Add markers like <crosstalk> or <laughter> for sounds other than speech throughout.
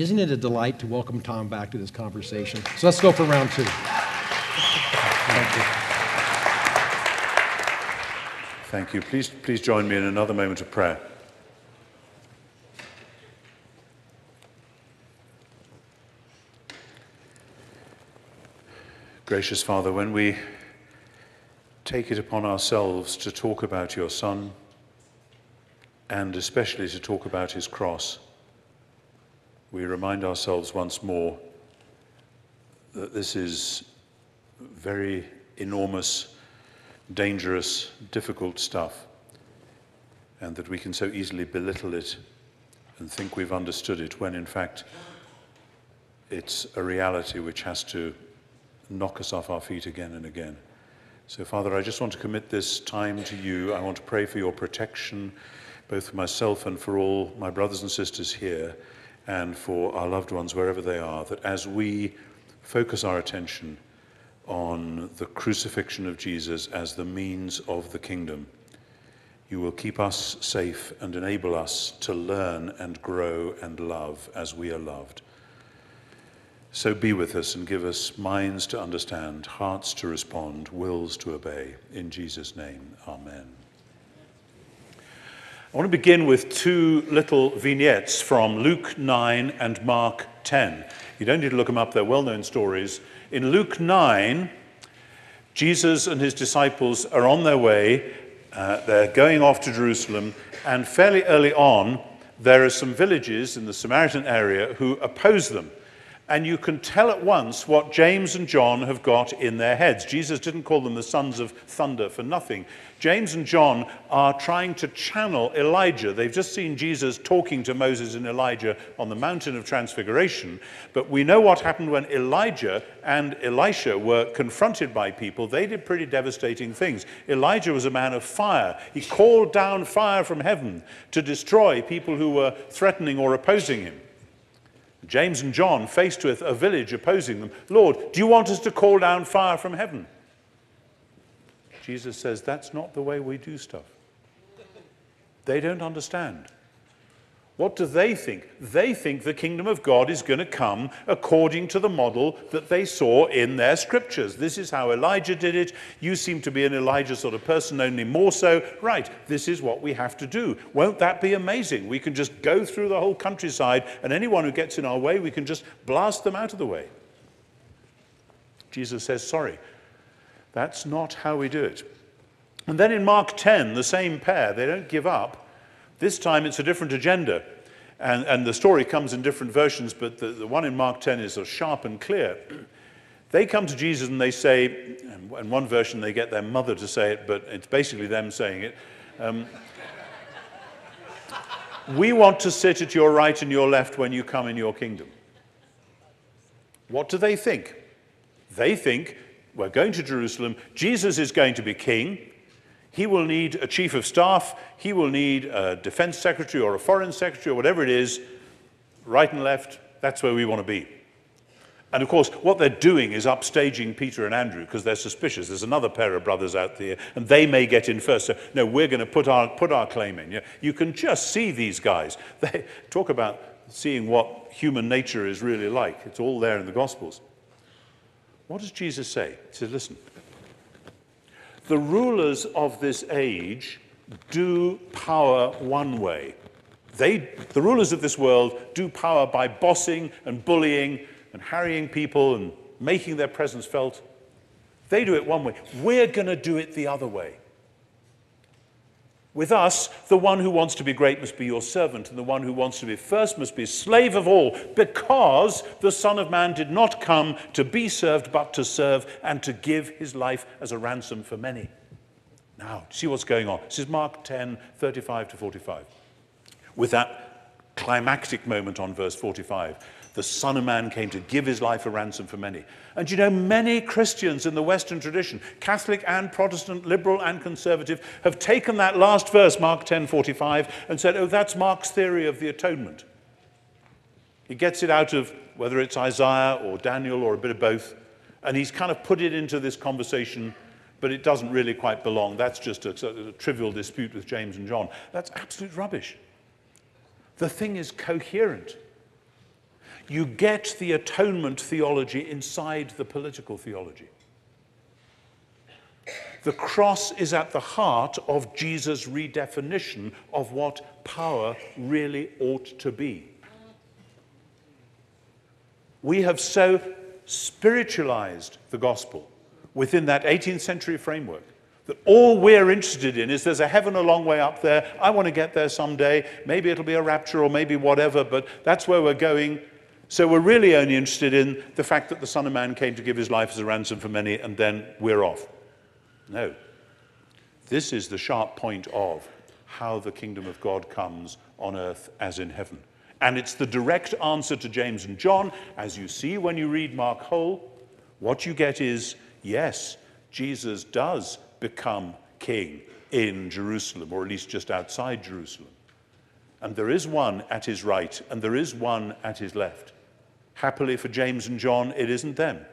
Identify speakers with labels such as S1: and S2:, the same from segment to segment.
S1: Isn't it a delight to welcome Tom back to this conversation? So let's go for round two. Thank you.
S2: Thank you. Please, please join me in another moment of prayer. Gracious Father, when we take it upon ourselves to talk about your Son, and especially to talk about his cross, we remind ourselves once more that this is very enormous, dangerous, difficult stuff, and that we can so easily belittle it and think we've understood it when in fact it's a reality which has to knock us off our feet again and again. So, Father, I just want to commit this time to you. I want to pray for your protection, both for myself and for all my brothers and sisters here, and for our loved ones wherever they are, that as we focus our attention on the crucifixion of Jesus as the means of the kingdom, you will keep us safe and enable us to learn and grow and love as we are loved. So be with us and give us minds to understand, hearts to respond, wills to obey. In Jesus' name, amen. I want to begin with two little vignettes from Luke 9 and Mark 10. You don't need to look them up, they're well known stories. In Luke 9, Jesus and his disciples are on their way. Uh, they're going off to Jerusalem, and fairly early on, there are some villages in the Samaritan area who oppose them and you can tell at once what James and John have got in their heads. Jesus didn't call them the sons of thunder for nothing. James and John are trying to channel Elijah. They've just seen Jesus talking to Moses and Elijah on the mountain of transfiguration, but we know what happened when Elijah and Elisha were confronted by people. They did pretty devastating things. Elijah was a man of fire. He called down fire from heaven to destroy people who were threatening or opposing him. James and John, faced with a village opposing them, Lord, do you want us to call down fire from heaven? Jesus says, That's not the way we do stuff. They don't understand. What do they think? They think the kingdom of God is going to come according to the model that they saw in their scriptures. This is how Elijah did it. You seem to be an Elijah sort of person, only more so. Right, this is what we have to do. Won't that be amazing? We can just go through the whole countryside, and anyone who gets in our way, we can just blast them out of the way. Jesus says, Sorry, that's not how we do it. And then in Mark 10, the same pair, they don't give up. This time it's a different agenda. And, and the story comes in different versions, but the, the one in Mark 10 is sharp and clear. They come to Jesus and they say, in one version they get their mother to say it, but it's basically them saying it. Um, we want to sit at your right and your left when you come in your kingdom. What do they think? They think we're going to Jerusalem, Jesus is going to be king, he will need a chief of staff, he will need a defense secretary or a foreign secretary or whatever it is, right and left, that's where we want to be. And of course, what they're doing is upstaging Peter and Andrew because they're suspicious. There's another pair of brothers out there, and they may get in first. So, no, we're going to put our, put our claim in. You can just see these guys. <laughs> They talk about seeing what human nature is really like. It's all there in the Gospels. What does Jesus say? He says, listen, the rulers of this age do power one way. They, the rulers of this world do power by bossing and bullying and harrying people and making their presence felt. They do it one way. We're going to do it the other way. With us, the one who wants to be great must be your servant, and the one who wants to be first must be slave of all, because the Son of Man did not come to be served, but to serve and to give his life as a ransom for many. Now, see what's going on. This is Mark 10, 35 to 45. With that climactic moment on verse 45 the Son of Man came to give his life a ransom for many. And you know, many Christians in the Western tradition, Catholic and Protestant, liberal and conservative, have taken that last verse, Mark 10:45, and said, oh, that's Mark's theory of the atonement. He gets it out of whether it's Isaiah or Daniel or a bit of both, and he's kind of put it into this conversation, but it doesn't really quite belong. That's just a, a trivial dispute with James and John. That's absolute rubbish. The thing is coherent. You get the atonement theology inside the political theology. The cross is at the heart of Jesus' redefinition of what power really ought to be. We have so spiritualized the gospel within that 18th century framework that all we're interested in is there's a heaven a long way up there. I want to get there someday. Maybe it'll be a rapture or maybe whatever, but that's where we're going. So we're really only interested in the fact that the Son of Man came to give his life as a ransom for many, and then we're off. No. This is the sharp point of how the kingdom of God comes on earth as in heaven. And it's the direct answer to James and John. As you see when you read Mark whole, what you get is yes, Jesus does become king in Jerusalem, or at least just outside Jerusalem. And there is one at his right, and there is one at his left. Happily for James and John, it isn't them.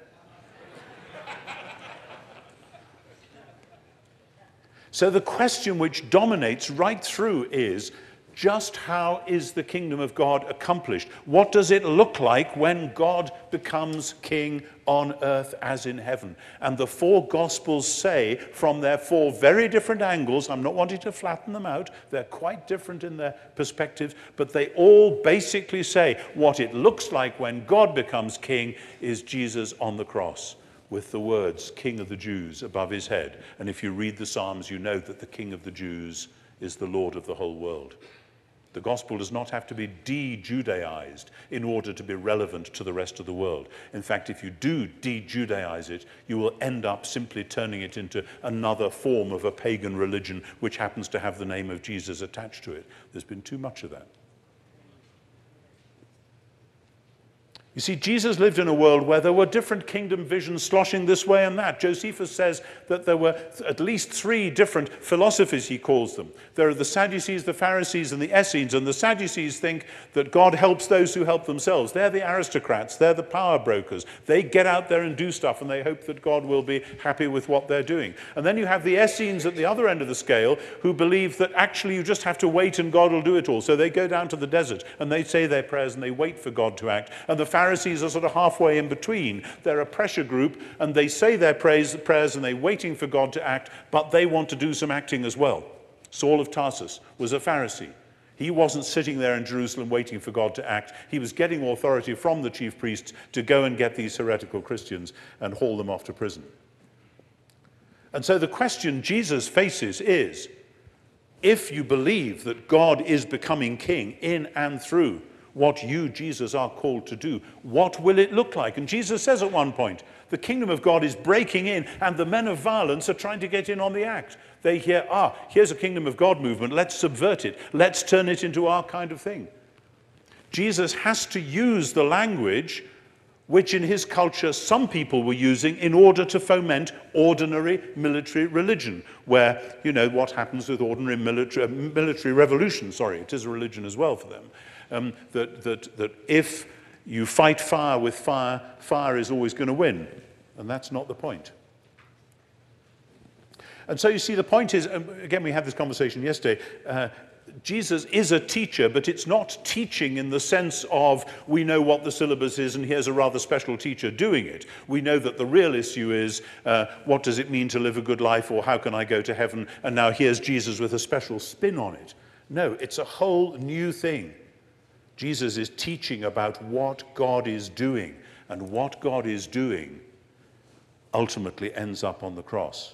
S2: so the question which dominates right through is just how is the kingdom of God accomplished? What does it look like when God becomes king on earth as in heaven? And the four gospels say, from their four very different angles, I'm not wanting to flatten them out, they're quite different in their perspectives, but they all basically say what it looks like when God becomes king is Jesus on the cross with the words, King of the Jews, above his head. And if you read the Psalms, you know that the King of the Jews is the Lord of the whole world. The gospel does not have to be de Judaized in order to be relevant to the rest of the world. In fact, if you do de Judaize it, you will end up simply turning it into another form of a pagan religion which happens to have the name of Jesus attached to it. There's been too much of that. You see, Jesus lived in a world where there were different kingdom visions sloshing this way and that. Josephus says that there were at least three different philosophies, he calls them. There are the Sadducees, the Pharisees, and the Essenes. And the Sadducees think that God helps those who help themselves. They're the aristocrats, they're the power brokers. They get out there and do stuff, and they hope that God will be happy with what they're doing. And then you have the Essenes at the other end of the scale who believe that actually you just have to wait and God will do it all. So they go down to the desert and they say their prayers and they wait for God to act. And the Pharisees are sort of halfway in between. They're a pressure group and they say their praise, prayers and they're waiting for God to act, but they want to do some acting as well. Saul of Tarsus was a Pharisee. He wasn't sitting there in Jerusalem waiting for God to act. He was getting authority from the chief priests to go and get these heretical Christians and haul them off to prison. And so the question Jesus faces is if you believe that God is becoming king in and through what you, Jesus, are called to do. What will it look like? And Jesus says at one point, the kingdom of God is breaking in, and the men of violence are trying to get in on the act. They hear, ah, here's a kingdom of God movement. Let's subvert it. Let's turn it into our kind of thing. Jesus has to use the language which in his culture some people were using in order to foment ordinary military religion, where, you know, what happens with ordinary military, uh, military revolution, sorry, it is a religion as well for them, um, that, that, that if you fight fire with fire, fire is always going to win. And that's not the point. And so you see, the point is, um, again, we had this conversation yesterday, uh, Jesus is a teacher, but it's not teaching in the sense of we know what the syllabus is and here's a rather special teacher doing it. We know that the real issue is uh, what does it mean to live a good life or how can I go to heaven? And now here's Jesus with a special spin on it. No, it's a whole new thing. Jesus is teaching about what God is doing, and what God is doing ultimately ends up on the cross.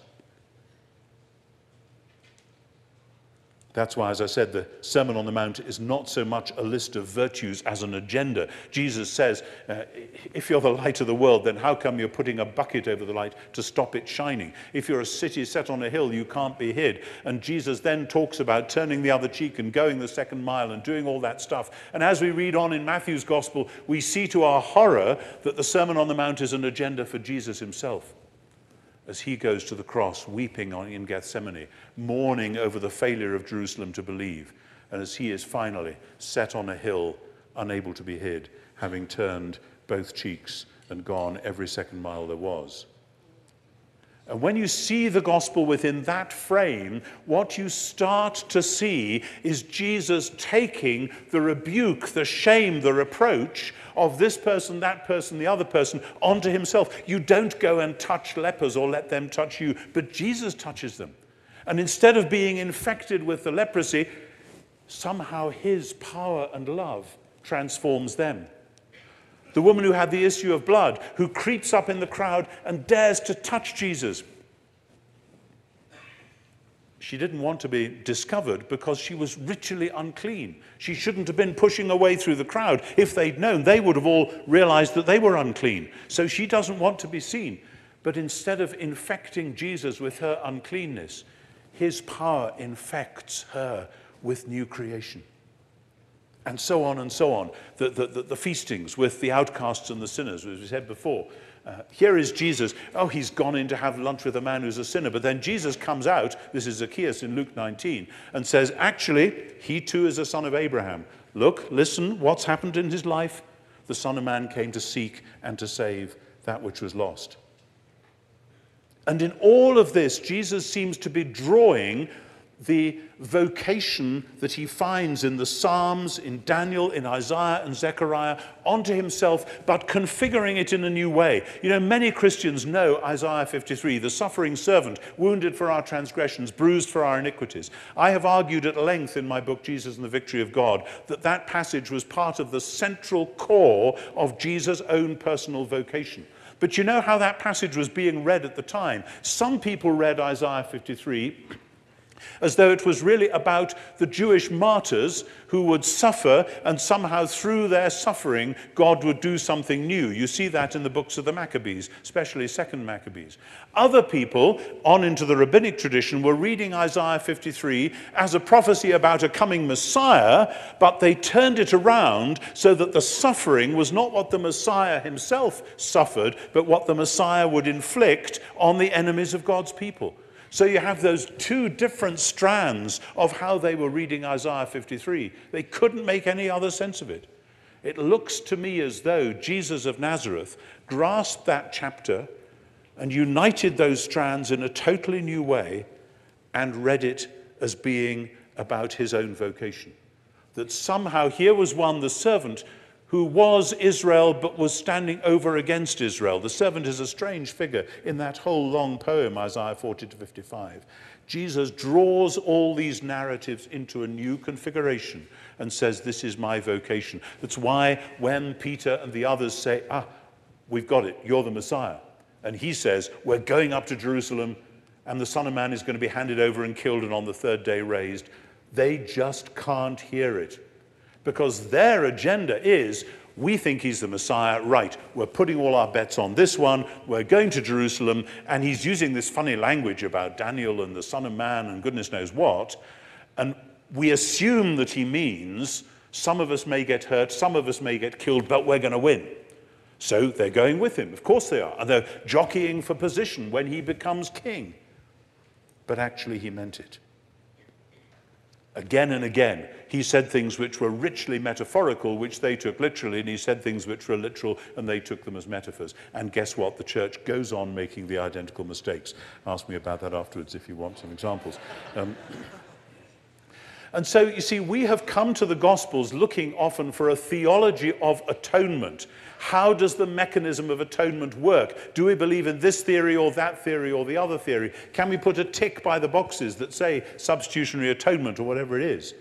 S2: That's why, as I said, the Sermon on the Mount is not so much a list of virtues as an agenda. Jesus says, uh, if you're the light of the world, then how come you're putting a bucket over the light to stop it shining? If you're a city set on a hill, you can't be hid. And Jesus then talks about turning the other cheek and going the second mile and doing all that stuff. And as we read on in Matthew's Gospel, we see to our horror that the Sermon on the Mount is an agenda for Jesus himself as he goes to the cross, weeping in Gethsemane, mourning over the failure of Jerusalem to believe, and as he is finally set on a hill, unable to be hid, having turned both cheeks and gone every second mile there was. And when you see the gospel within that frame, what you start to see is Jesus taking the rebuke, the shame, the reproach of this person, that person, the other person onto himself. You don't go and touch lepers or let them touch you, but Jesus touches them. And instead of being infected with the leprosy, somehow his power and love transforms them. The woman who had the issue of blood, who creeps up in the crowd and dares to touch Jesus. She didn't want to be discovered because she was ritually unclean. She shouldn't have been pushing away through the crowd. If they'd known, they would have all realized that they were unclean. So she doesn't want to be seen. But instead of infecting Jesus with her uncleanness, his power infects her with new creation and so on and so on. The, the, the, the, feastings with the outcasts and the sinners, as we said before. Uh, here is Jesus. Oh, he's gone in to have lunch with a man who's a sinner. But then Jesus comes out, this is Zacchaeus in Luke 19, and says, Actually, he too is a son of Abraham. Look, listen, what's happened in his life? The Son of Man came to seek and to save that which was lost. And in all of this, Jesus seems to be drawing the vocation that he finds in the Psalms, in Daniel, in Isaiah, and Zechariah onto himself, but configuring it in a new way. You know, many Christians know Isaiah 53, the suffering servant, wounded for our transgressions, bruised for our iniquities. I have argued at length in my book, Jesus and the Victory of God, that that passage was part of the central core of Jesus' own personal vocation. But you know how that passage was being read at the time? Some people read Isaiah 53 as though it was really about the Jewish martyrs who would suffer, and somehow through their suffering, God would do something new. You see that in the books of the Maccabees, especially Second Maccabees. Other people, on into the rabbinic tradition, were reading Isaiah 53 as a prophecy about a coming Messiah, but they turned it around so that the suffering was not what the Messiah himself suffered, but what the Messiah would inflict on the enemies of God's people. So you have those two different strands of how they were reading Isaiah 53. They couldn't make any other sense of it. It looks to me as though Jesus of Nazareth grasped that chapter and united those strands in a totally new way and read it as being about his own vocation. That somehow here was one, the servant, who was Israel but was standing over against Israel. The servant is a strange figure in that whole long poem, Isaiah 40 to 55. Jesus draws all these narratives into a new configuration and says, This is my vocation. That's why when Peter and the others say, Ah, we've got it, you're the Messiah. And he says, We're going up to Jerusalem, and the Son of Man is going to be handed over and killed, and on the third day raised. They just can't hear it because their agenda is we think he's the Messiah, right? We're putting all our bets on this one. We're going to Jerusalem, and he's using this funny language about Daniel and the Son of Man and goodness knows what. And we assume that he means some of us may get hurt, some of us may get killed, but we're going to win. So they're going with him. Of course they are. And they're jockeying for position when he becomes king. But actually, he meant it. Again and again, he said things which were richly metaphorical, which they took literally, and he said things which were literal, and they took them as metaphors. And guess what? The church goes on making the identical mistakes. Ask me about that afterwards if you want some examples. Um, <coughs> and so, you see, we have come to the Gospels looking often for a theology of atonement. How does the mechanism of atonement work? Do we believe in this theory or that theory or the other theory? Can we put a tick by the boxes that say substitutionary atonement or whatever it is?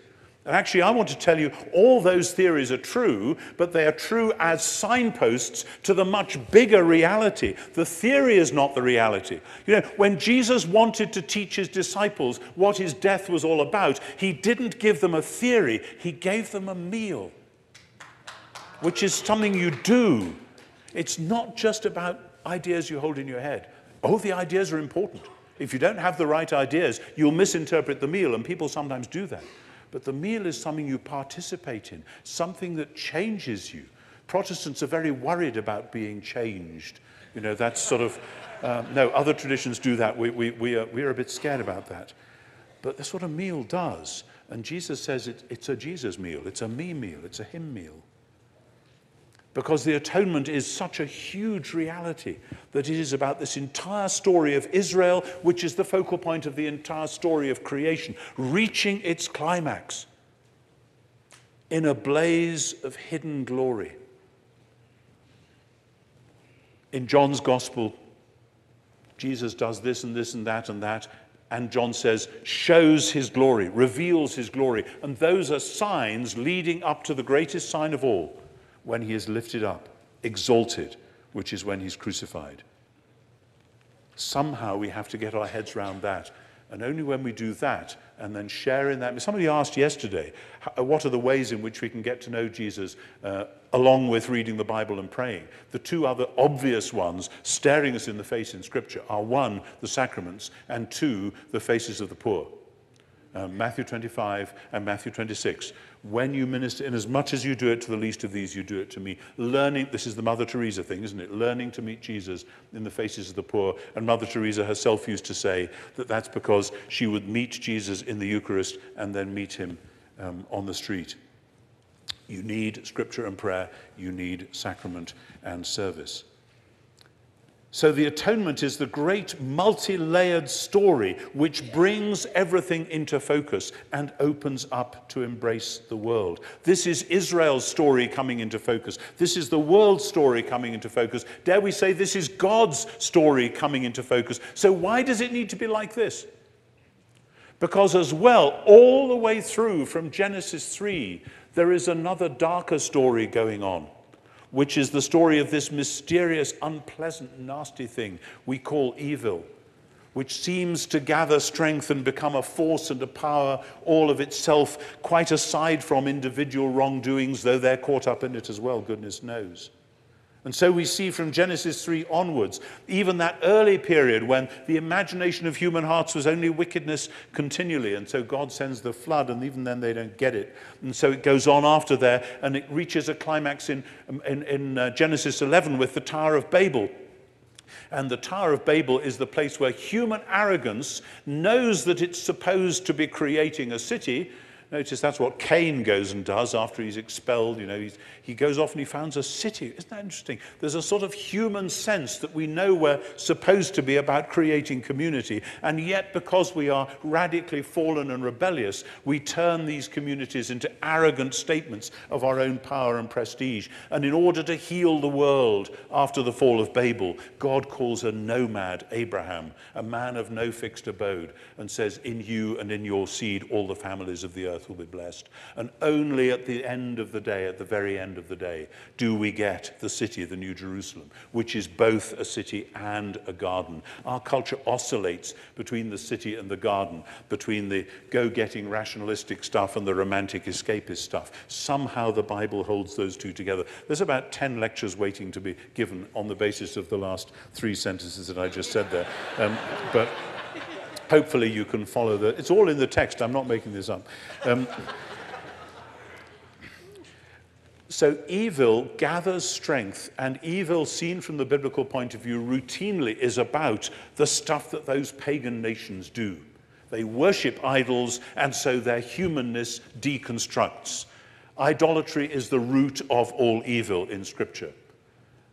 S2: And actually, I want to tell you all those theories are true, but they are true as signposts to the much bigger reality. The theory is not the reality. You know, when Jesus wanted to teach his disciples what his death was all about, he didn't give them a theory, he gave them a meal which is something you do. It's not just about ideas you hold in your head. Oh, the ideas are important. If you don't have the right ideas, you'll misinterpret the meal, and people sometimes do that. But the meal is something you participate in, something that changes you. Protestants are very worried about being changed. You know, that's sort of, um, no, other traditions do that. We, we, we, are, we are a bit scared about that. But that's what a meal does. And Jesus says it, it's a Jesus meal, it's a me meal, it's a him meal because the atonement is such a huge reality that it is about this entire story of Israel, which is the focal point of the entire story of creation, reaching its climax in a blaze of hidden glory. In John's gospel, Jesus does this and this and that and that, and John says, shows his glory, reveals his glory. And those are signs leading up to the greatest sign of all, when he is lifted up, exalted, which is when he's crucified. Somehow we have to get our heads around that. And only when we do that and then share in that. Somebody asked yesterday, what are the ways in which we can get to know Jesus uh, along with reading the Bible and praying? The two other obvious ones staring us in the face in Scripture are one, the sacraments, and two, the faces of the poor. uh, Matthew 25 and Matthew 26. When you minister, in as much as you do it to the least of these, you do it to me. Learning, this is the Mother Teresa thing, isn't it? Learning to meet Jesus in the faces of the poor. And Mother Teresa herself used to say that that's because she would meet Jesus in the Eucharist and then meet him um, on the street. You need scripture and prayer, you need sacrament and service. So the atonement is the great multi layered story which brings everything into focus and opens up to embrace the world. This is Israel's story coming into focus. This is the world's story coming into focus. Dare we say this is God's story coming into focus? So why does it need to be like this? Because, as well, all the way through from Genesis 3, there is another darker story going on which is the story of this mysterious, unpleasant, nasty thing we call evil, which seems to gather strength and become a force and a power all of itself, quite aside from individual wrongdoings, though they're caught up in it as well, goodness knows. And so we see from Genesis 3 onwards, even that early period when the imagination of human hearts was only wickedness continually. And so God sends the flood, and even then they don't get it. And so it goes on after there, and it reaches a climax in, in, in uh, Genesis 11 with the Tower of Babel. And the Tower of Babel is the place where human arrogance knows that it's supposed to be creating a city Notice that's what Cain goes and does after he's expelled. You know, he goes off and he founds a city. Isn't that interesting? There's a sort of human sense that we know we're supposed to be about creating community. And yet, because we are radically fallen and rebellious, we turn these communities into arrogant statements of our own power and prestige. And in order to heal the world after the fall of Babel, God calls a nomad Abraham, a man of no fixed abode, and says, In you and in your seed, all the families of the earth earth will be blessed. And only at the end of the day, at the very end of the day, do we get the city, the New Jerusalem, which is both a city and a garden. Our culture oscillates between the city and the garden, between the go getting rationalistic stuff and the romantic escapist stuff. Somehow the Bible holds those two together. There's about 10 lectures waiting to be given on the basis of the last three sentences that I just said there. Um, but hopefully you can follow the. It's all in the text, I'm not making this up. Um, <laughs> so evil gathers strength, and evil, seen from the biblical point of view, routinely is about the stuff that those pagan nations do. They worship idols, and so their humanness deconstructs. Idolatry is the root of all evil in Scripture.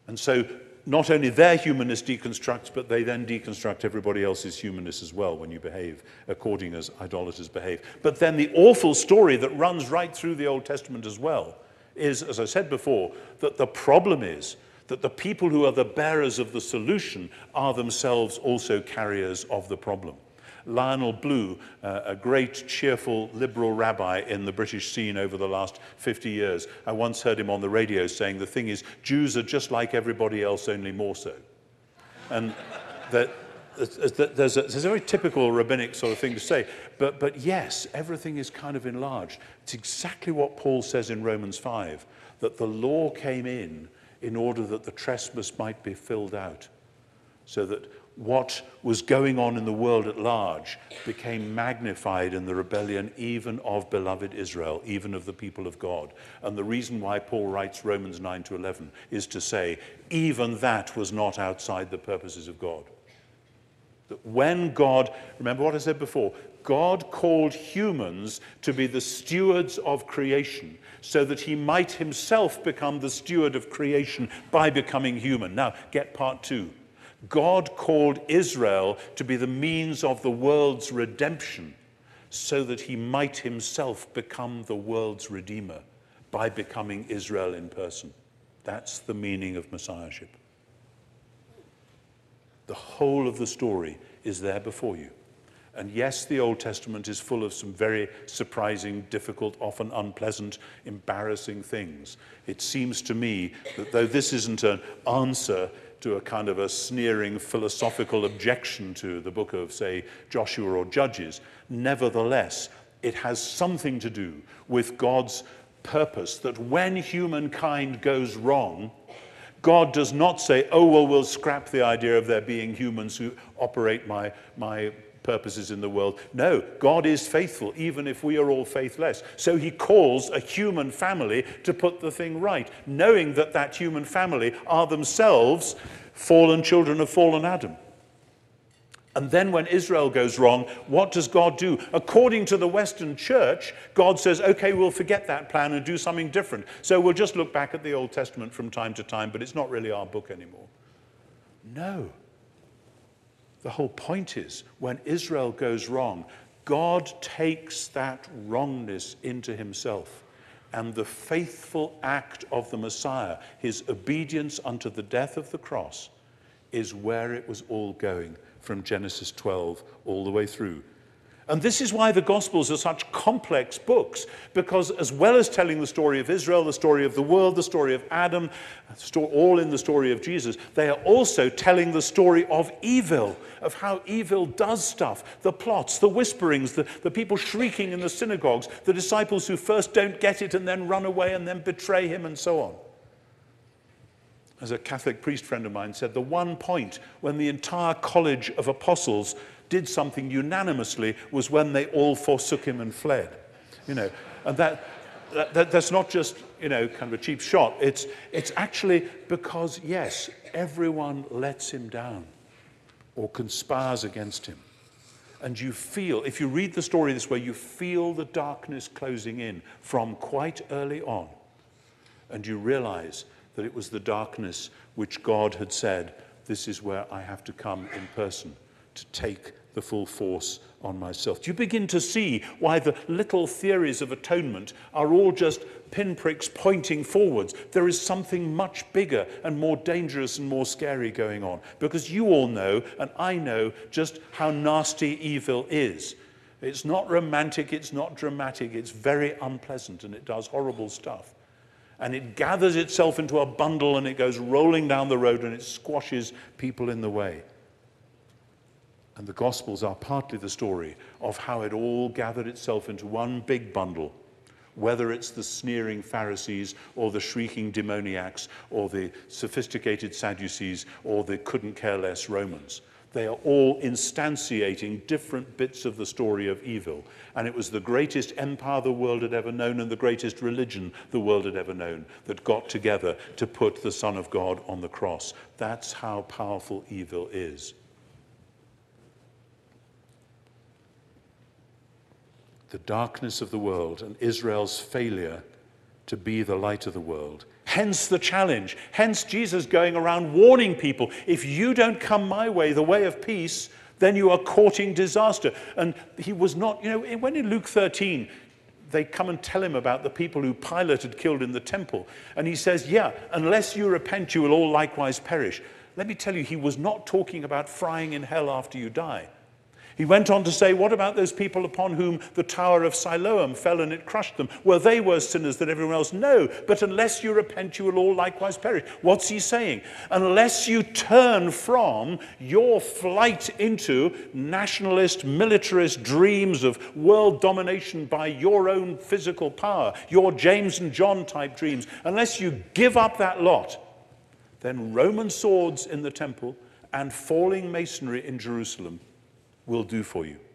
S2: And so not only their humanness deconstructs, but they then deconstruct everybody else's humanness as well when you behave according as idolaters behave. But then the awful story that runs right through the Old Testament as well is, as I said before, that the problem is that the people who are the bearers of the solution are themselves also carriers of the problem. Lionel Blue, uh, a great, cheerful, liberal rabbi in the British scene over the last 50 years. I once heard him on the radio saying, The thing is, Jews are just like everybody else, only more so. And that there's a, there's a very typical rabbinic sort of thing to say. But, but yes, everything is kind of enlarged. It's exactly what Paul says in Romans 5 that the law came in in order that the trespass might be filled out. So that what was going on in the world at large became magnified in the rebellion even of beloved Israel, even of the people of God. And the reason why Paul writes Romans 9 to 11 is to say, even that was not outside the purposes of God. That when God, remember what I said before, God called humans to be the stewards of creation so that he might himself become the steward of creation by becoming human. Now, get part two. God called Israel to be the means of the world's redemption so that he might himself become the world's redeemer by becoming Israel in person. That's the meaning of Messiahship. The whole of the story is there before you. And yes, the Old Testament is full of some very surprising, difficult, often unpleasant, embarrassing things. It seems to me that though this isn't an answer to a kind of a sneering philosophical objection to the book of, say, Joshua or Judges, nevertheless, it has something to do with God's purpose that when humankind goes wrong, God does not say, oh, well, we'll scrap the idea of there being humans who operate my, my purposes in the world. No, God is faithful, even if we are all faithless. So he calls a human family to put the thing right, knowing that that human family are themselves fallen children of fallen Adam. And then when Israel goes wrong, what does God do? According to the Western church, God says, okay, we'll forget that plan and do something different. So we'll just look back at the Old Testament from time to time, but it's not really our book anymore. No. The whole point is when Israel goes wrong, God takes that wrongness into himself. And the faithful act of the Messiah, his obedience unto the death of the cross, is where it was all going from Genesis 12 all the way through and this is why the Gospels are such complex books, because as well as telling the story of Israel, the story of the world, the story of Adam, all in the story of Jesus, they are also telling the story of evil, of how evil does stuff the plots, the whisperings, the, the people shrieking in the synagogues, the disciples who first don't get it and then run away and then betray him, and so on. As a Catholic priest friend of mine said, the one point when the entire college of apostles did something unanimously was when they all forsook him and fled. You know, and that, that, that, that's not just, you know, kind of a cheap shot. It's, it's actually because, yes, everyone lets him down or conspires against him. And you feel, if you read the story this way, you feel the darkness closing in from quite early on. And you realize that it was the darkness which God had said, This is where I have to come in person to take the full force on myself. Do you begin to see why the little theories of atonement are all just pinpricks pointing forwards? There is something much bigger and more dangerous and more scary going on. Because you all know, and I know, just how nasty evil is. It's not romantic, it's not dramatic, it's very unpleasant, and it does horrible stuff. And it gathers itself into a bundle and it goes rolling down the road and it squashes people in the way. And the Gospels are partly the story of how it all gathered itself into one big bundle, whether it's the sneering Pharisees or the shrieking demoniacs or the sophisticated Sadducees or the couldn't care less Romans. They are all instantiating different bits of the story of evil. And it was the greatest empire the world had ever known and the greatest religion the world had ever known that got together to put the Son of God on the cross. That's how powerful evil is. The darkness of the world and Israel's failure to be the light of the world. Hence the challenge. Hence Jesus going around warning people if you don't come my way, the way of peace, then you are courting disaster. And he was not, you know, when in Luke 13, they come and tell him about the people who Pilate had killed in the temple. And he says, Yeah, unless you repent, you will all likewise perish. Let me tell you, he was not talking about frying in hell after you die. He went on to say, What about those people upon whom the tower of Siloam fell and it crushed them? Were they worse sinners than everyone else? No, but unless you repent, you will all likewise perish. What's he saying? Unless you turn from your flight into nationalist, militarist dreams of world domination by your own physical power, your James and John type dreams, unless you give up that lot, then Roman swords in the temple and falling masonry in Jerusalem will do for you.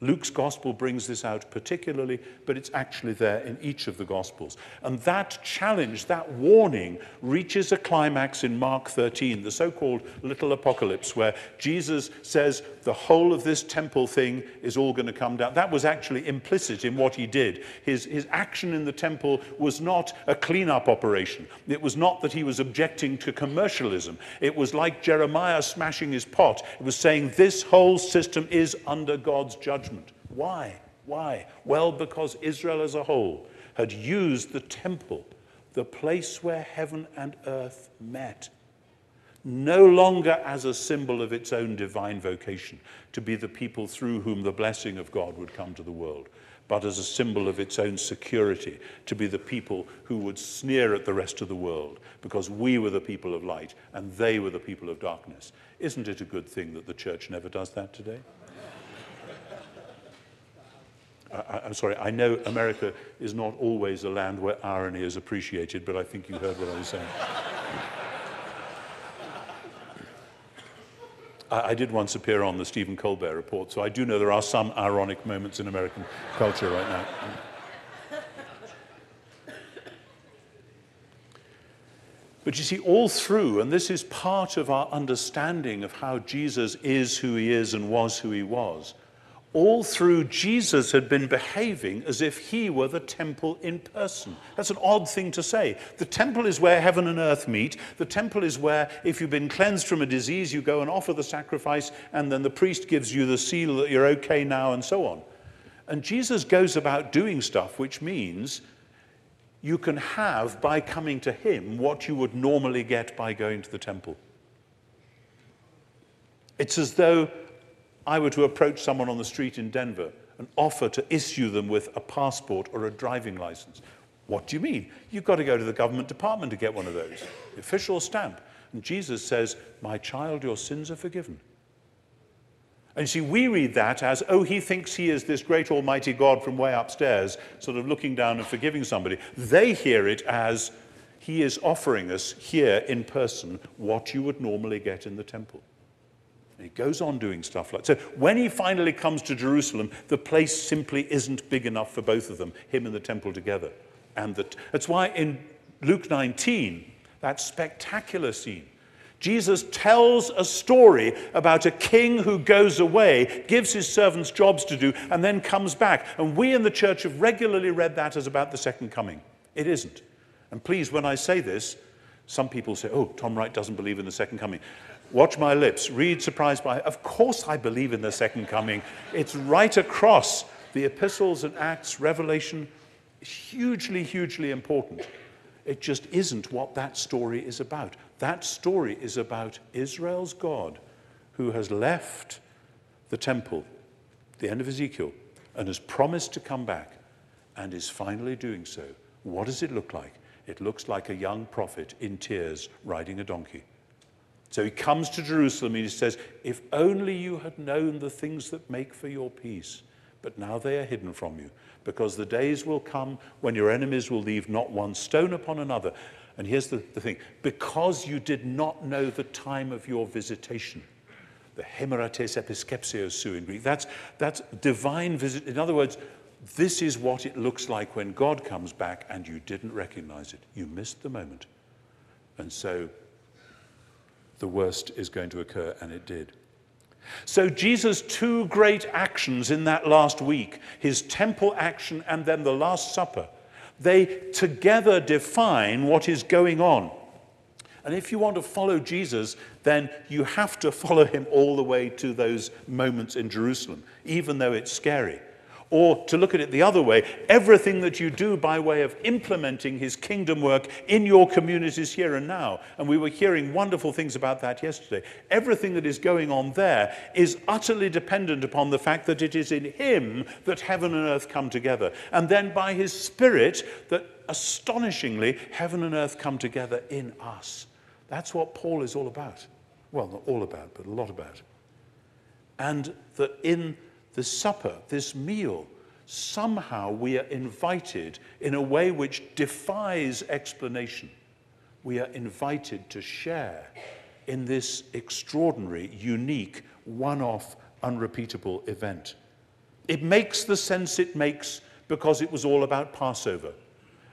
S2: Luke's gospel brings this out particularly, but it's actually there in each of the gospels. And that challenge, that warning, reaches a climax in Mark 13, the so called little apocalypse, where Jesus says the whole of this temple thing is all going to come down. That was actually implicit in what he did. His, his action in the temple was not a cleanup operation, it was not that he was objecting to commercialism. It was like Jeremiah smashing his pot, it was saying this whole system is under God's judgment judgment. Why? Why? Well, because Israel as a whole had used the temple, the place where heaven and earth met, no longer as a symbol of its own divine vocation, to be the people through whom the blessing of God would come to the world, but as a symbol of its own security, to be the people who would sneer at the rest of the world because we were the people of light and they were the people of darkness. Isn't it a good thing that the church never does that today? I, am sorry, I know America is not always a land where irony is appreciated, but I think you heard what I was saying. I, I did once appear on the Stephen Colbert report, so I do know there are some ironic moments in American culture right now. But you see, all through, and this is part of our understanding of how Jesus is who he is and was who he was, all through Jesus had been behaving as if he were the temple in person. That's an odd thing to say. The temple is where heaven and earth meet. The temple is where, if you've been cleansed from a disease, you go and offer the sacrifice, and then the priest gives you the seal that you're okay now, and so on. And Jesus goes about doing stuff which means you can have, by coming to him, what you would normally get by going to the temple. It's as though I were to approach someone on the street in Denver and offer to issue them with a passport or a driving license, what do you mean? You've got to go to the government department to get one of those, the official stamp. And Jesus says, My child, your sins are forgiven. And you see, we read that as, oh, he thinks he is this great almighty God from way upstairs, sort of looking down and forgiving somebody. They hear it as, he is offering us here in person what you would normally get in the temple. And he goes on doing stuff like so. When he finally comes to Jerusalem, the place simply isn't big enough for both of them, him and the temple together. And that, that's why in Luke 19, that spectacular scene, Jesus tells a story about a king who goes away, gives his servants jobs to do, and then comes back. And we in the church have regularly read that as about the second coming. It isn't. And please, when I say this, some people say, oh, Tom Wright doesn't believe in the second coming. Watch my lips. Read Surprised by. Of course, I believe in the second coming. It's right across the epistles and Acts, Revelation. Hugely, hugely important. It just isn't what that story is about. That story is about Israel's God who has left the temple, the end of Ezekiel, and has promised to come back and is finally doing so. What does it look like? It looks like a young prophet in tears riding a donkey. So he comes to Jerusalem and he says, If only you had known the things that make for your peace, but now they are hidden from you, because the days will come when your enemies will leave not one stone upon another. And here's the, the thing because you did not know the time of your visitation. The hemerates episkepsio su in Greek. That's, that's divine visit. In other words, this is what it looks like when God comes back and you didn't recognize it. You missed the moment. And so the worst is going to occur, and it did. So, Jesus' two great actions in that last week, his temple action and then the Last Supper, they together define what is going on. And if you want to follow Jesus, then you have to follow him all the way to those moments in Jerusalem, even though it's scary. Or to look at it the other way, everything that you do by way of implementing his kingdom work in your communities here and now. And we were hearing wonderful things about that yesterday. Everything that is going on there is utterly dependent upon the fact that it is in him that heaven and earth come together. And then by his spirit that astonishingly heaven and earth come together in us. That's what Paul is all about. Well, not all about, but a lot about. And that in the supper, this meal, somehow we are invited in a way which defies explanation. We are invited to share in this extraordinary, unique, one off, unrepeatable event. It makes the sense it makes because it was all about Passover.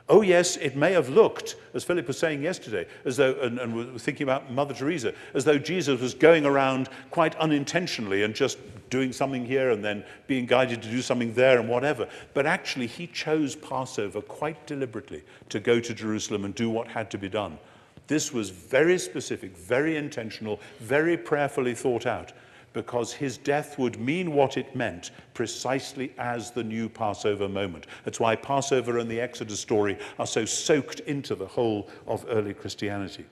S2: Oh, yes, it may have looked, as Philip was saying yesterday, as though, and, and we're thinking about Mother Teresa, as though Jesus was going around quite unintentionally and just doing something here and then being guided to do something there and whatever. But actually, he chose Passover quite deliberately to go to Jerusalem and do what had to be done. This was very specific, very intentional, very prayerfully thought out. Because his death would mean what it meant precisely as the new Passover moment. That's why Passover and the Exodus story are so soaked into the whole of early Christianity.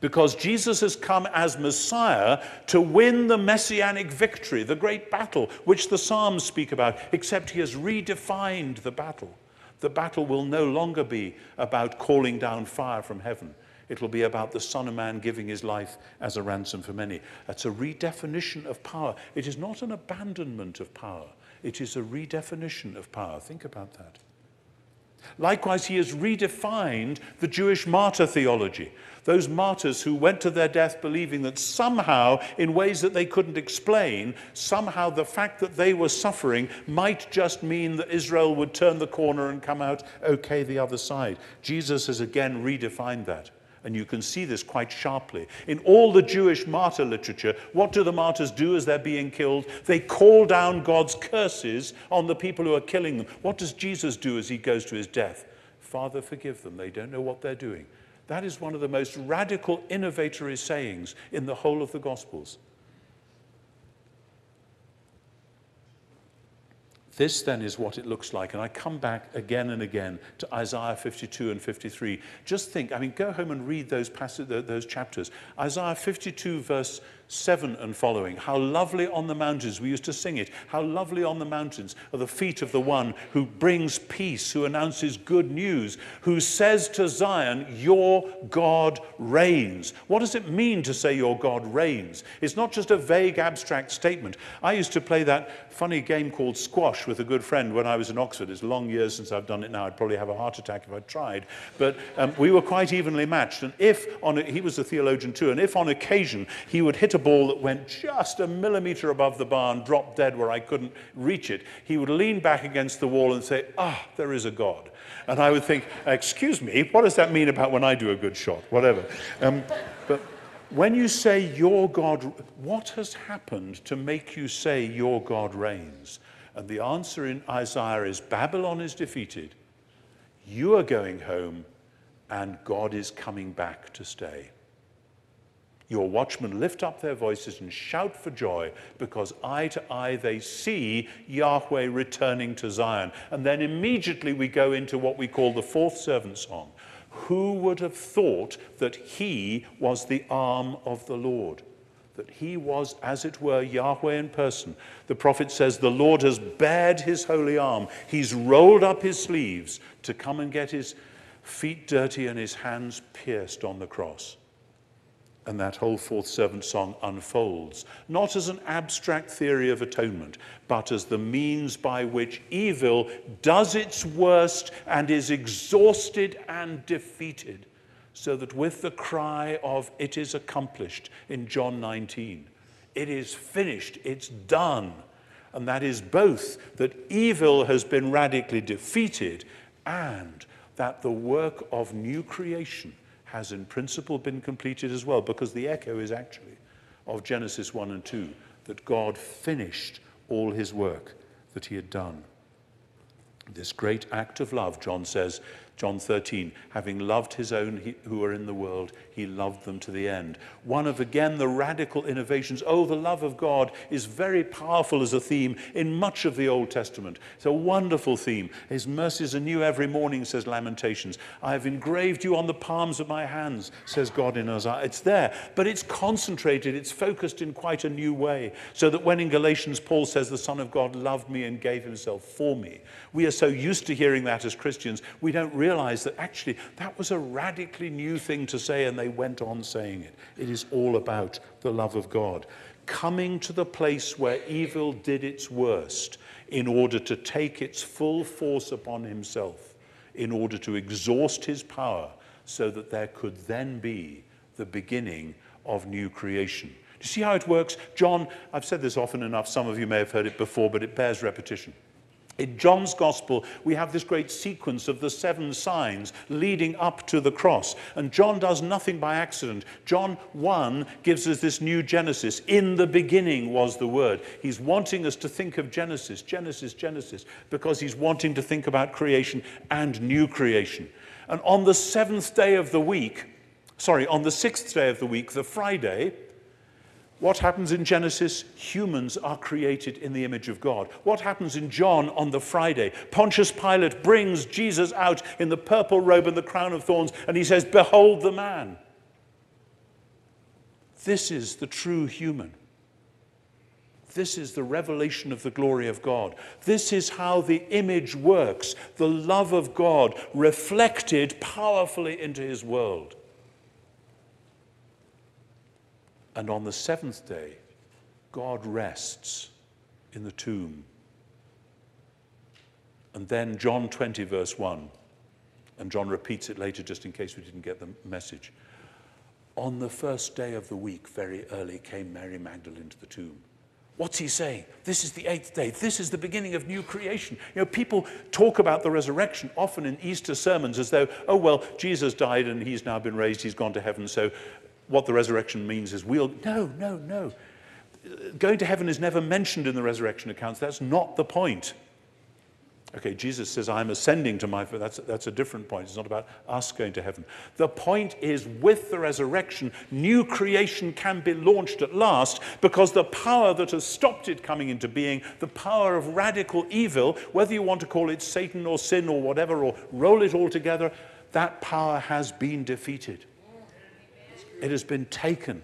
S2: because Jesus has come as Messiah to win the messianic victory, the great battle which the Psalms speak about, except he has redefined the battle. The battle will no longer be about calling down fire from heaven. It will be about the Son of Man giving his life as a ransom for many. That's a redefinition of power. It is not an abandonment of power, it is a redefinition of power. Think about that. Likewise, he has redefined the Jewish martyr theology. Those martyrs who went to their death believing that somehow, in ways that they couldn't explain, somehow the fact that they were suffering might just mean that Israel would turn the corner and come out okay the other side. Jesus has again redefined that. And you can see this quite sharply. In all the Jewish martyr literature, what do the martyrs do as they're being killed? They call down God's curses on the people who are killing them. What does Jesus do as he goes to his death? Father, forgive them. They don't know what they're doing. That is one of the most radical, innovatory sayings in the whole of the Gospels. This then is what it looks like. And I come back again and again to Isaiah 52 and 53. Just think, I mean, go home and read those, passages, those chapters. Isaiah 52, verse 7 and following. How lovely on the mountains, we used to sing it, how lovely on the mountains are the feet of the one who brings peace, who announces good news, who says to Zion, Your God reigns. What does it mean to say your God reigns? It's not just a vague, abstract statement. I used to play that funny game called squash with a good friend when I was in Oxford. It's long years since I've done it now. I'd probably have a heart attack if I tried. But um, we were quite evenly matched. And if, on a, he was a theologian too, and if on occasion he would hit a ball that went just a millimeter above the bar and dropped dead where I couldn't reach it, he would lean back against the wall and say, Ah, there is a God. And I would think, Excuse me, what does that mean about when I do a good shot? Whatever. Um, but when you say your God, what has happened to make you say your God reigns? And the answer in Isaiah is Babylon is defeated, you are going home, and God is coming back to stay. Your watchmen lift up their voices and shout for joy because eye to eye they see Yahweh returning to Zion. And then immediately we go into what we call the fourth servant song. Who would have thought that he was the arm of the Lord? That he was, as it were, Yahweh in person. The prophet says, The Lord has bared his holy arm. He's rolled up his sleeves to come and get his feet dirty and his hands pierced on the cross and that whole fourth servant song unfolds, not as an abstract theory of atonement, but as the means by which evil does its worst and is exhausted and defeated, so that with the cry of, It is accomplished in John 19, it is finished, it's done. And that is both that evil has been radically defeated and that the work of new creation has in principle been completed as well, because the echo is actually of Genesis 1 and 2, that God finished all his work that he had done. This great act of love, John says, John 13, having loved his own who are in the world, he loved them to the end. One of, again, the radical innovations. Oh, the love of God is very powerful as a theme in much of the Old Testament. It's a wonderful theme. His mercies are new every morning, says Lamentations. I have engraved you on the palms of my hands, says God in Isaiah. It's there, but it's concentrated, it's focused in quite a new way. So that when in Galatians, Paul says, The Son of God loved me and gave himself for me, we are so used to hearing that as Christians, we don't really realized that actually that was a radically new thing to say, and they went on saying it. It is all about the love of God. Coming to the place where evil did its worst in order to take its full force upon himself, in order to exhaust his power, so that there could then be the beginning of new creation. Do you see how it works? John, I've said this often enough, some of you may have heard it before, but it bears repetition. In John's Gospel, we have this great sequence of the seven signs leading up to the cross. And John does nothing by accident. John 1 gives us this new Genesis. In the beginning was the Word. He's wanting us to think of Genesis, Genesis, Genesis, because he's wanting to think about creation and new creation. And on the seventh day of the week, sorry, on the sixth day of the week, the Friday, what happens in Genesis? Humans are created in the image of God. What happens in John on the Friday? Pontius Pilate brings Jesus out in the purple robe and the crown of thorns, and he says, Behold the man. This is the true human. This is the revelation of the glory of God. This is how the image works the love of God reflected powerfully into his world. And on the seventh day, God rests in the tomb. And then John 20, verse 1, and John repeats it later just in case we didn't get the message. On the first day of the week, very early, came Mary Magdalene to the tomb. What's he saying? This is the eighth day. This is the beginning of new creation. You know, people talk about the resurrection often in Easter sermons as though, oh, well, Jesus died and he's now been raised, he's gone to heaven, so what the resurrection means is we'll. No, no, no. Going to heaven is never mentioned in the resurrection accounts. That's not the point. Okay, Jesus says, I'm ascending to my. That's, that's a different point. It's not about us going to heaven. The point is, with the resurrection, new creation can be launched at last because the power that has stopped it coming into being, the power of radical evil, whether you want to call it Satan or sin or whatever, or roll it all together, that power has been defeated. It has been taken,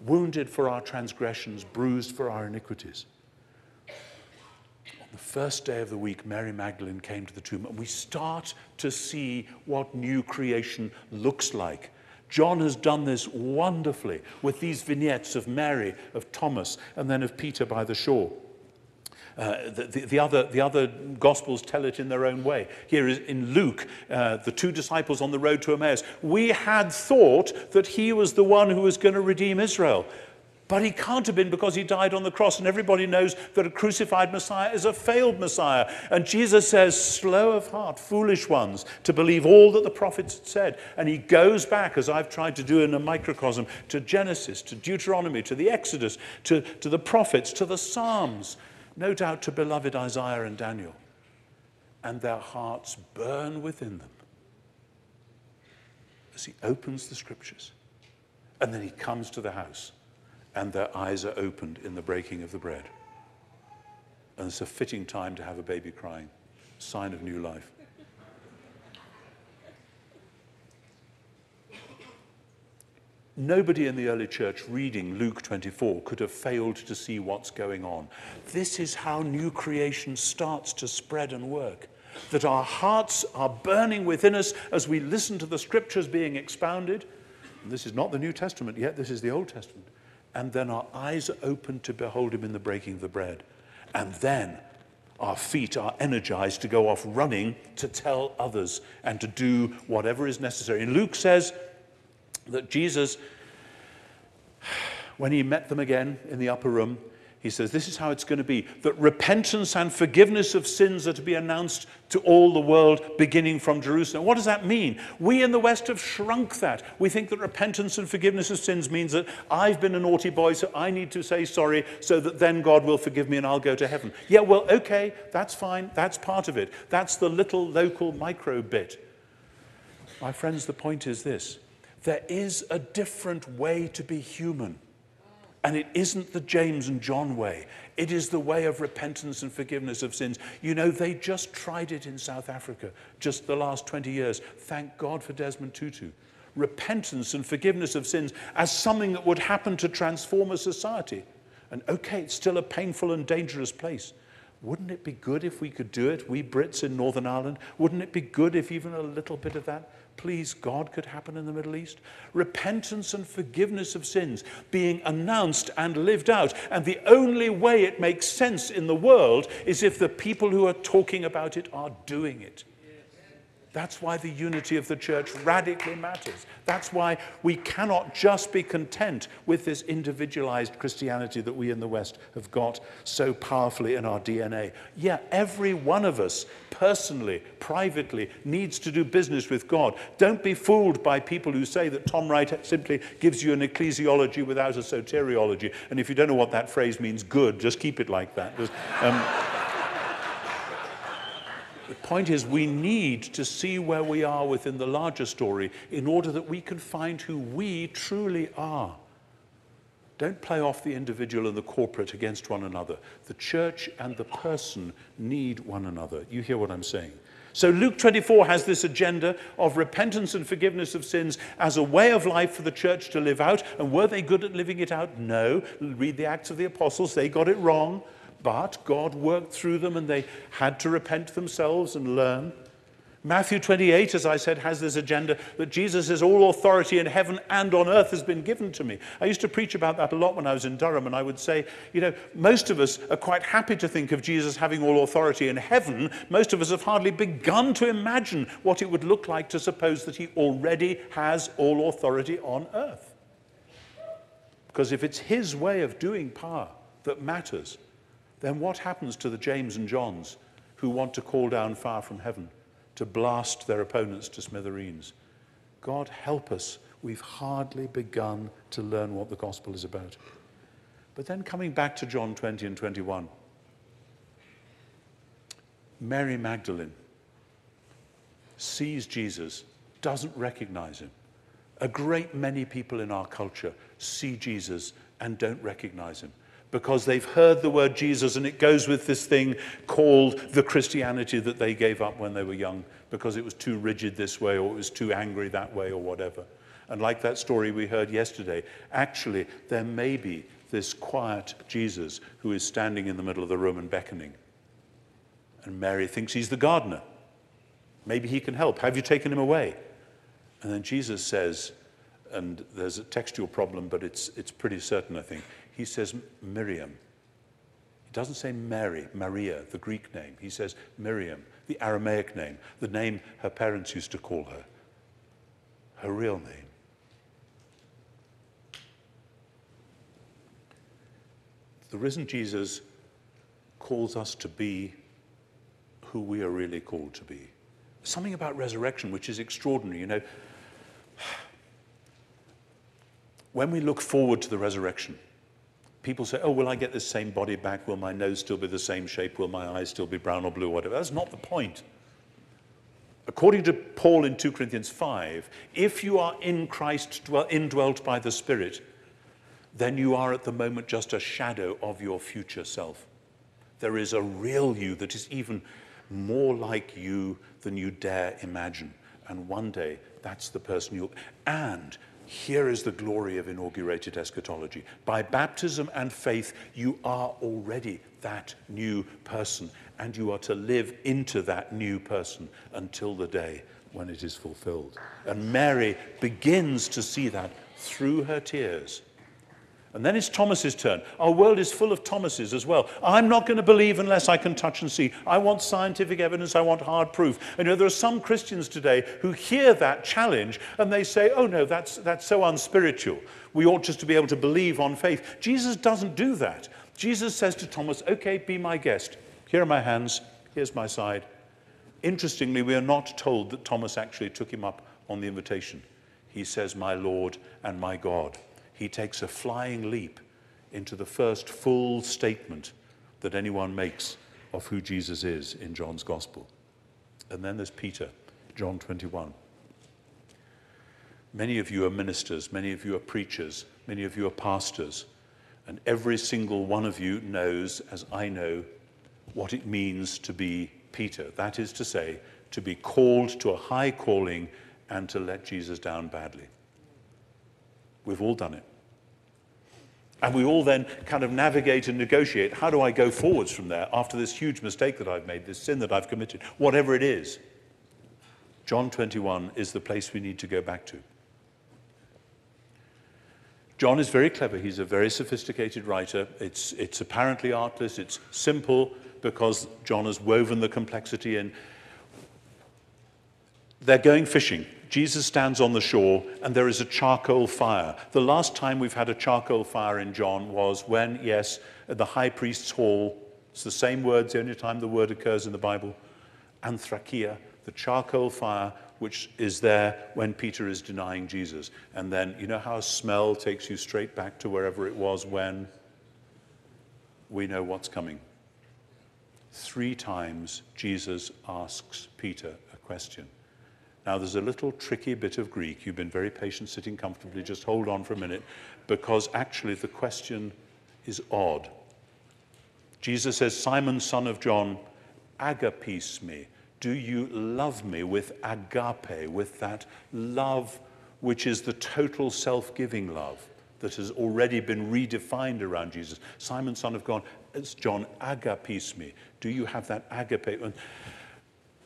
S2: wounded for our transgressions, bruised for our iniquities. On the first day of the week, Mary Magdalene came to the tomb, and we start to see what new creation looks like. John has done this wonderfully with these vignettes of Mary, of Thomas, and then of Peter by the shore. Uh, the, the, the, other, the other Gospels tell it in their own way. Here is in Luke, uh, the two disciples on the road to Emmaus. We had thought that he was the one who was going to redeem Israel. But he can't have been because he died on the cross, and everybody knows that a crucified Messiah is a failed Messiah. And Jesus says, Slow of heart, foolish ones, to believe all that the prophets had said. And he goes back, as I've tried to do in a microcosm, to Genesis, to Deuteronomy, to the Exodus, to, to the prophets, to the Psalms, no doubt to beloved Isaiah and Daniel. And their hearts burn within them as he opens the scriptures. And then he comes to the house, and their eyes are opened in the breaking of the bread. And it's a fitting time to have a baby crying, sign of new life. Nobody in the early church reading Luke 24 could have failed to see what's going on. This is how new creation starts to spread and work. That our hearts are burning within us as we listen to the scriptures being expounded. And this is not the New Testament yet, this is the Old Testament. And then our eyes are opened to behold him in the breaking of the bread. And then our feet are energized to go off running to tell others and to do whatever is necessary. And Luke says, that Jesus, when he met them again in the upper room, he says, This is how it's going to be that repentance and forgiveness of sins are to be announced to all the world, beginning from Jerusalem. What does that mean? We in the West have shrunk that. We think that repentance and forgiveness of sins means that I've been a naughty boy, so I need to say sorry, so that then God will forgive me and I'll go to heaven. Yeah, well, okay, that's fine. That's part of it. That's the little local micro bit. My friends, the point is this there is a different way to be human. And it isn't the James and John way. It is the way of repentance and forgiveness of sins. You know, they just tried it in South Africa just the last 20 years. Thank God for Desmond Tutu. Repentance and forgiveness of sins as something that would happen to transform a society. And okay, it's still a painful and dangerous place. Wouldn't it be good if we could do it, we Brits in Northern Ireland? Wouldn't it be good if even a little bit of that please God could happen in the Middle East? Repentance and forgiveness of sins being announced and lived out. And the only way it makes sense in the world is if the people who are talking about it are doing it. That's why the unity of the church radically matters. That's why we cannot just be content with this individualized Christianity that we in the West have got so powerfully in our DNA. Yeah, every one of us, personally, privately, needs to do business with God. Don't be fooled by people who say that Tom Wright simply gives you an ecclesiology without a soteriology. And if you don't know what that phrase means, good, just keep it like that. Just, um, the point is, we need to see where we are within the larger story in order that we can find who we truly are. Don't play off the individual and the corporate against one another. The church and the person need one another. You hear what I'm saying? So Luke 24 has this agenda of repentance and forgiveness of sins as a way of life for the church to live out. And were they good at living it out? No. Read the Acts of the Apostles, they got it wrong. But God worked through them and they had to repent themselves and learn. Matthew 28, as I said, has this agenda that Jesus says, All authority in heaven and on earth has been given to me. I used to preach about that a lot when I was in Durham, and I would say, you know, most of us are quite happy to think of Jesus having all authority in heaven. Most of us have hardly begun to imagine what it would look like to suppose that he already has all authority on earth. Because if it's his way of doing power that matters, then what happens to the James and Johns who want to call down fire from heaven? to blast their opponents to smithereens. God help us, we've hardly begun to learn what the gospel is about. But then coming back to John 20 and 21, Mary Magdalene sees Jesus, doesn't recognize him. A great many people in our culture see Jesus and don't recognize him because they've heard the word Jesus and it goes with this thing called the Christianity that they gave up when they were young because it was too rigid this way or it was too angry that way or whatever. And like that story we heard yesterday, actually, there may be this quiet Jesus who is standing in the middle of the room and beckoning. And Mary thinks he's the gardener. Maybe he can help. Have you taken him away? And then Jesus says, and there's a textual problem, but it's, it's pretty certain, I think he says Miriam. He doesn't say Mary, Maria, the Greek name. He says Miriam, the Aramaic name, the name her parents used to call her, her real name. The risen Jesus calls us to be who we are really called to be. Something about resurrection which is extraordinary. You know, <sighs> when we look forward to the resurrection, people say, oh, will I get this same body back? Will my nose still be the same shape? Will my eyes still be brown or blue or whatever? That's not the point. According to Paul in 2 Corinthians 5, if you are in Christ, indwelt by the Spirit, then you are at the moment just a shadow of your future self. There is a real you that is even more like you than you dare imagine. And one day, that's the person you'll. And here is the glory of inaugurated eschatology. By baptism and faith, you are already that new person, and you are to live into that new person until the day when it is fulfilled. And Mary begins to see that through her tears and then it's Thomas's turn. Our world is full of Thomases as well. I'm not going to believe unless I can touch and see. I want scientific evidence. I want hard proof. And you know, there are some Christians today who hear that challenge and they say, oh no, that's, that's so unspiritual. We ought just to be able to believe on faith. Jesus doesn't do that. Jesus says to Thomas, okay, be my guest. Here are my hands. Here's my side. Interestingly, we are not told that Thomas actually took him up on the invitation. He says, my Lord and my God he takes a flying leap into the first full statement that anyone makes of who Jesus is in John's Gospel. And then there's Peter, John 21. Many of you are ministers, many of you are preachers, many of you are pastors, and every single one of you knows, as I know, what it means to be Peter. That is to say, to be called to a high calling and to let Jesus down badly. We've all done it. And we all then kind of navigate and negotiate how do I go forwards from there after this huge mistake that I've made, this sin that I've committed, whatever it is. John 21 is the place we need to go back to. John is very clever. He's a very sophisticated writer. It's, it's apparently artless, it's simple because John has woven the complexity in. They're going fishing. Jesus stands on the shore and there is a charcoal fire. The last time we've had a charcoal fire in John was when, yes, at the high priest's hall, it's the same word, the only time the word occurs in the Bible, anthrakia, the charcoal fire which is there when Peter is denying Jesus. And then, you know how a smell takes you straight back to wherever it was when we know what's coming. Three times Jesus asks Peter a question. Now, there's a little tricky bit of Greek. You've been very patient sitting comfortably. Just hold on for a minute, because actually the question is odd. Jesus says, Simon, son of John, agapes me. Do you love me with agape, with that love which is the total self giving love that has already been redefined around Jesus? Simon, son of God, it's John, agapes me. Do you have that agape?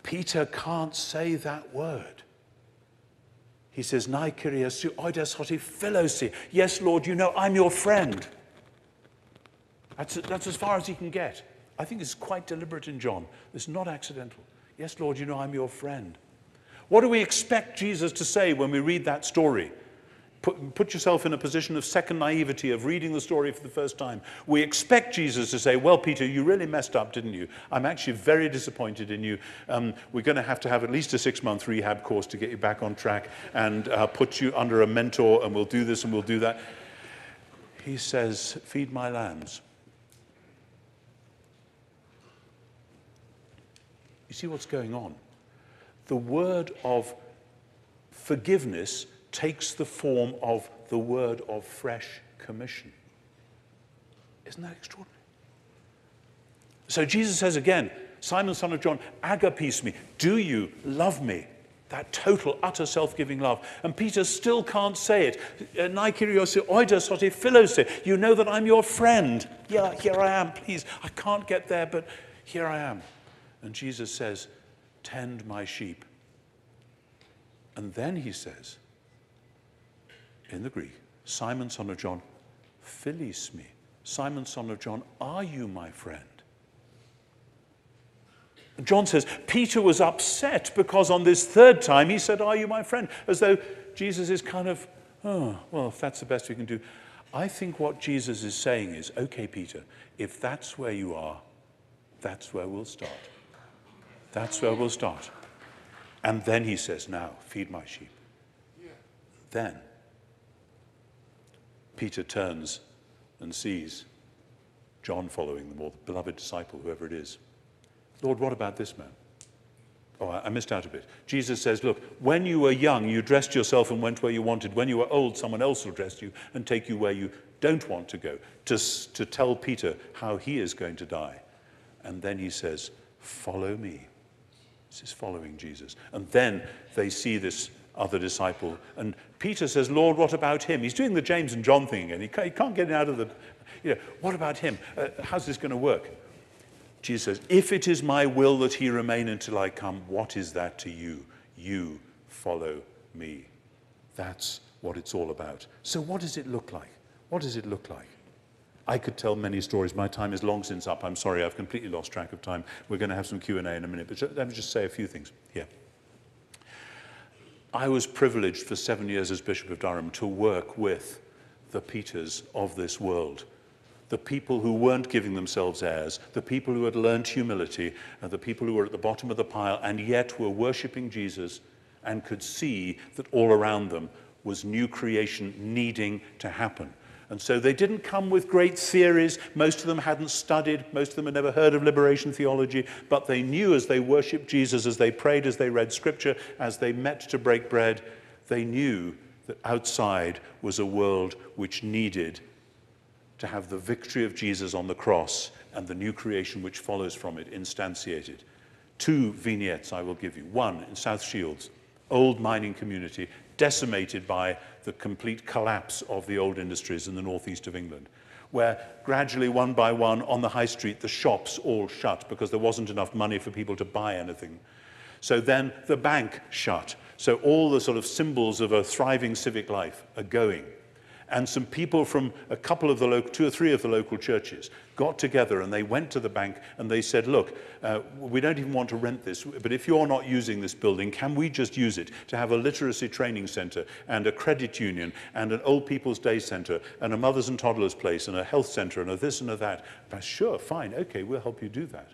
S2: Peter can't say that word. He says, Nai kyriasu oides hoti philosi. Yes, Lord, you know I'm your friend. That's, that's as far as he can get. I think it's quite deliberate in John. It's not accidental. Yes, Lord, you know I'm your friend. What do we expect Jesus to say when we read that story? Put, put, yourself in a position of second naivety of reading the story for the first time. We expect Jesus to say, Well, Peter, you really messed up, didn't you? I'm actually very disappointed in you. Um, we're going to have to have at least a six month rehab course to get you back on track and uh, put you under a mentor, and we'll do this and we'll do that. He says, Feed my lambs. You see what's going on? The word of forgiveness takes the form of the word of fresh commission. Isn't that extraordinary? So Jesus says again, Simon, son of John, agapes me. Do you love me? That total, utter self giving love. And Peter still can't say it. Uh, you know that I'm your friend. Yeah, here I am, please. I can't get there, but here I am. And Jesus says, Tend my sheep. And then he says, in the Greek, Simon, son of John, philis me. Simon, son of John, are you my friend? John says, Peter was upset because on this third time he said, Are you my friend? As though Jesus is kind of, Oh, well, if that's the best we can do. I think what Jesus is saying is, Okay, Peter, if that's where you are, that's where we'll start. That's where we'll start. And then he says, Now, feed my sheep. Then Peter turns and sees John following them, or the beloved disciple, whoever it is. Lord, what about this man? Oh, I missed out a bit. Jesus says, Look, when you were young, you dressed yourself and went where you wanted. When you were old, someone else will dress you and take you where you don't want to go, to, to tell Peter how he is going to die. And then he says, Follow me. This is following Jesus. And then they see this other disciple. And Peter says, Lord, what about him? He's doing the James and John thing again. He can't, get out of the, you know, what about him? Uh, how's this going to work? Jesus says, If it is my will that he remain until I come, what is that to you? You follow me. That's what it's all about. So, what does it look like? What does it look like? I could tell many stories. My time is long since up. I'm sorry, I've completely lost track of time. We're going to have some Q&A in a minute, but let me just say a few things here. I was privileged for seven years as Bishop of Durham to work with the Peters of this world. The people who weren't giving themselves airs, the people who had learned humility, and the people who were at the bottom of the pile and yet were worshipping Jesus and could see that all around them was new creation needing to happen. And so they didn't come with great theories. Most of them hadn't studied. Most of them had never heard of liberation theology. But they knew as they worshiped Jesus, as they prayed, as they read scripture, as they met to break bread, they knew that outside was a world which needed to have the victory of Jesus on the cross and the new creation which follows from it instantiated. Two vignettes I will give you. One in South Shields, old mining community, decimated by the complete collapse of the old industries in the northeast of England, where gradually, one by one, on the high street, the shops all shut because there wasn't enough money for people to buy anything. So then the bank shut. So all the sort of symbols of a thriving civic life are going. And some people from a couple of the local, two or three of the local churches got together and they went to the bank and they said, look, uh, we don't even want to rent this, but if you're not using this building, can we just use it to have a literacy training center and a credit union and an old people's day center and a mothers and toddlers place and a health center and a this and a that? I, sure, fine, okay, we'll help you do that.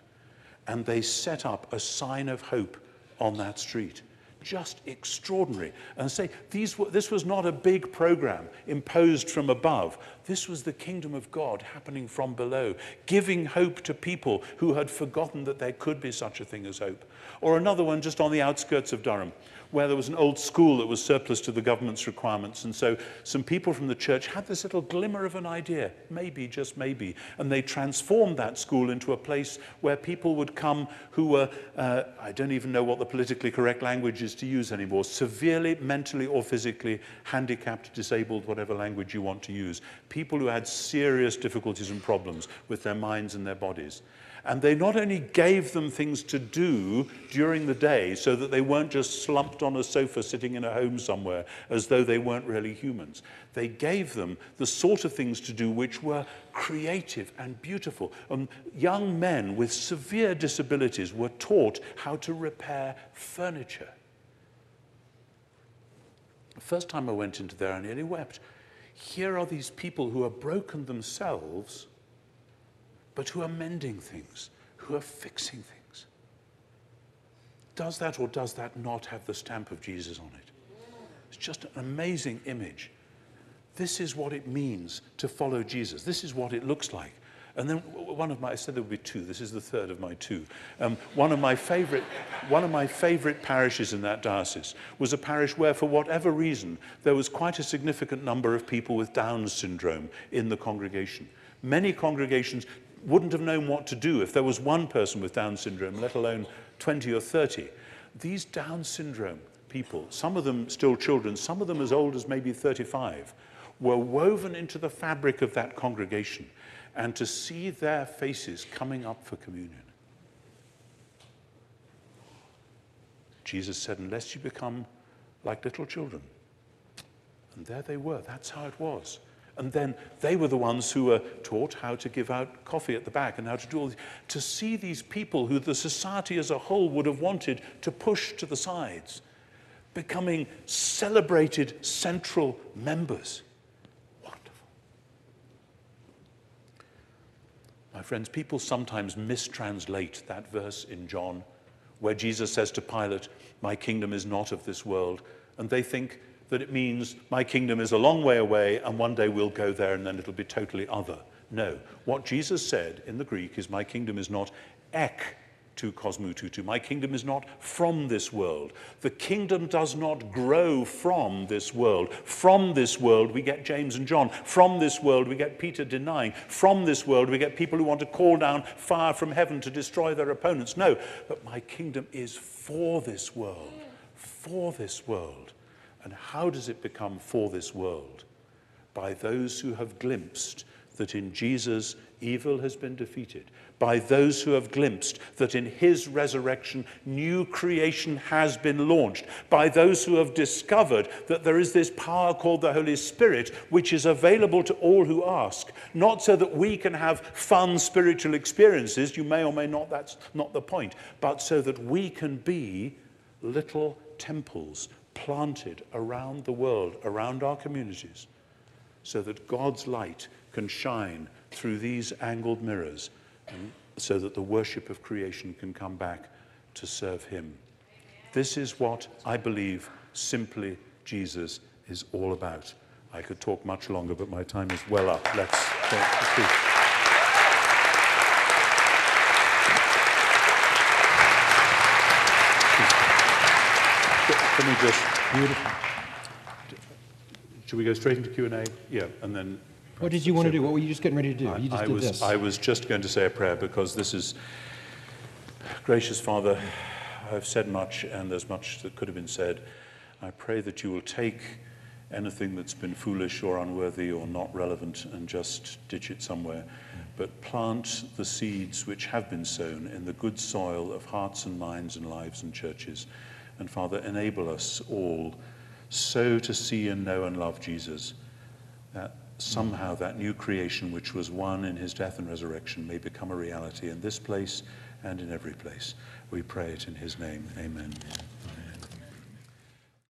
S2: And they set up a sign of hope on that street just extraordinary. And say, these were, this was not a big program imposed from above. This was the kingdom of God happening from below, giving hope to people who had forgotten that there could be such a thing as hope. Or another one just on the outskirts of Durham, where there was an old school that was surplus to the government's requirements. And so some people from the church had this little glimmer of an idea, maybe, just maybe. And they transformed that school into a place where people would come who were, uh, I don't even know what the politically correct language is to use anymore, severely mentally or physically handicapped, disabled, whatever language you want to use. People who had serious difficulties and problems with their minds and their bodies. And they not only gave them things to do during the day so that they weren't just slumped on a sofa sitting in a home somewhere as though they weren't really humans. They gave them the sort of things to do which were creative and beautiful. And young men with severe disabilities were taught how to repair furniture. The first time I went into there, I nearly wept. Here are these people who are broken themselves but who are mending things, who are fixing things. Does that or does that not have the stamp of Jesus on it? It's just an amazing image. This is what it means to follow Jesus. This is what it looks like. And then one of my, I said there would be two. This is the third of my two. Um, one of my favorite, one of my favorite parishes in that diocese was a parish where, for whatever reason, there was quite a significant number of people with Down syndrome in the congregation. Many congregations wouldn't have known what to do if there was one person with Down syndrome, let alone 20 or 30. These Down syndrome people, some of them still children, some of them as old as maybe 35, were woven into the fabric of that congregation. And to see their faces coming up for communion. Jesus said, Unless you become like little children. And there they were. That's how it was. And then they were the ones who were taught how to give out coffee at the back and how to do all this. To see these people who the society as a whole would have wanted to push to the sides, becoming celebrated central members. Wonderful. My friends, people sometimes mistranslate that verse in John where Jesus says to Pilate, My kingdom is not of this world. And they think, that it means my kingdom is a long way away and one day we'll go there and then it'll be totally other. No. What Jesus said in the Greek is, My kingdom is not ek to kosmoututu. My kingdom is not from this world. The kingdom does not grow from this world. From this world, we get James and John. From this world, we get Peter denying. From this world, we get people who want to call down fire from heaven to destroy their opponents. No, but my kingdom is for this world. For this world. And how does it become for this world? By those who have glimpsed that in Jesus evil has been defeated, by those who have glimpsed that in his resurrection new creation has been launched, by those who have discovered that there is this power called the Holy Spirit which is available to all who ask, not so that we can have fun spiritual experiences, you may or may not, that's not the point, but so that we can be little temples planted around the world, around our communities, so that God's light can shine through these angled mirrors, and so that the worship of creation can come back to serve Him. This is what I believe simply Jesus is all about. I could talk much longer, but my time is well up. Let's. Let me just. Beautiful. Should we go straight into Q&A? Yeah, and then...
S1: What did you want to do? What were you just getting ready to do? You just
S2: I
S1: did
S2: was,
S1: this.
S2: I was just going to say a prayer because this is... Gracious Father, I've said much and there's much that could have been said. I pray that you will take anything that's been foolish or unworthy or not relevant and just ditch it somewhere, but plant the seeds which have been sown in the good soil of hearts and minds and lives and churches. And Father, enable us all so to see and know and love Jesus that somehow that new creation which was won in his death and resurrection may become a reality in this place and in every place. We pray it in his name. Amen.